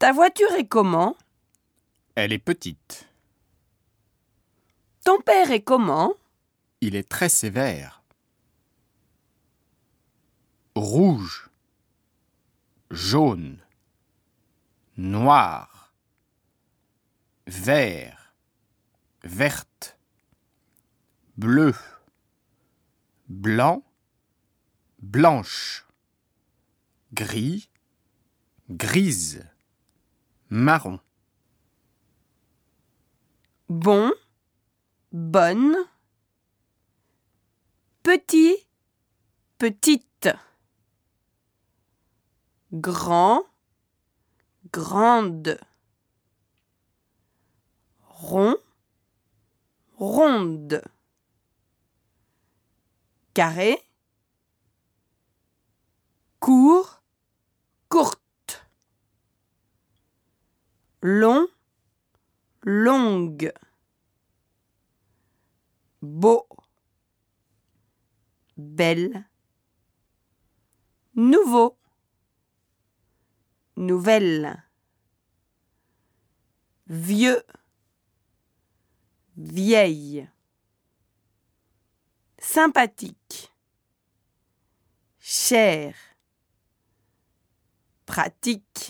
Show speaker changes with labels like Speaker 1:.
Speaker 1: Ta voiture est comment?
Speaker 2: Elle est petite.
Speaker 1: Ton père est comment?
Speaker 2: Il est très sévère. Rouge. Jaune. Noir. Vert. Verte. Bleu. Blanc. Blanche. Gris. Grise. Marron.
Speaker 1: Bon, bonne, petit, petite, grand, grande, rond, ronde, carré, court, long, longue, beau, belle, nouveau, nouvelle, vieux, vieille, sympathique, cher, pratique.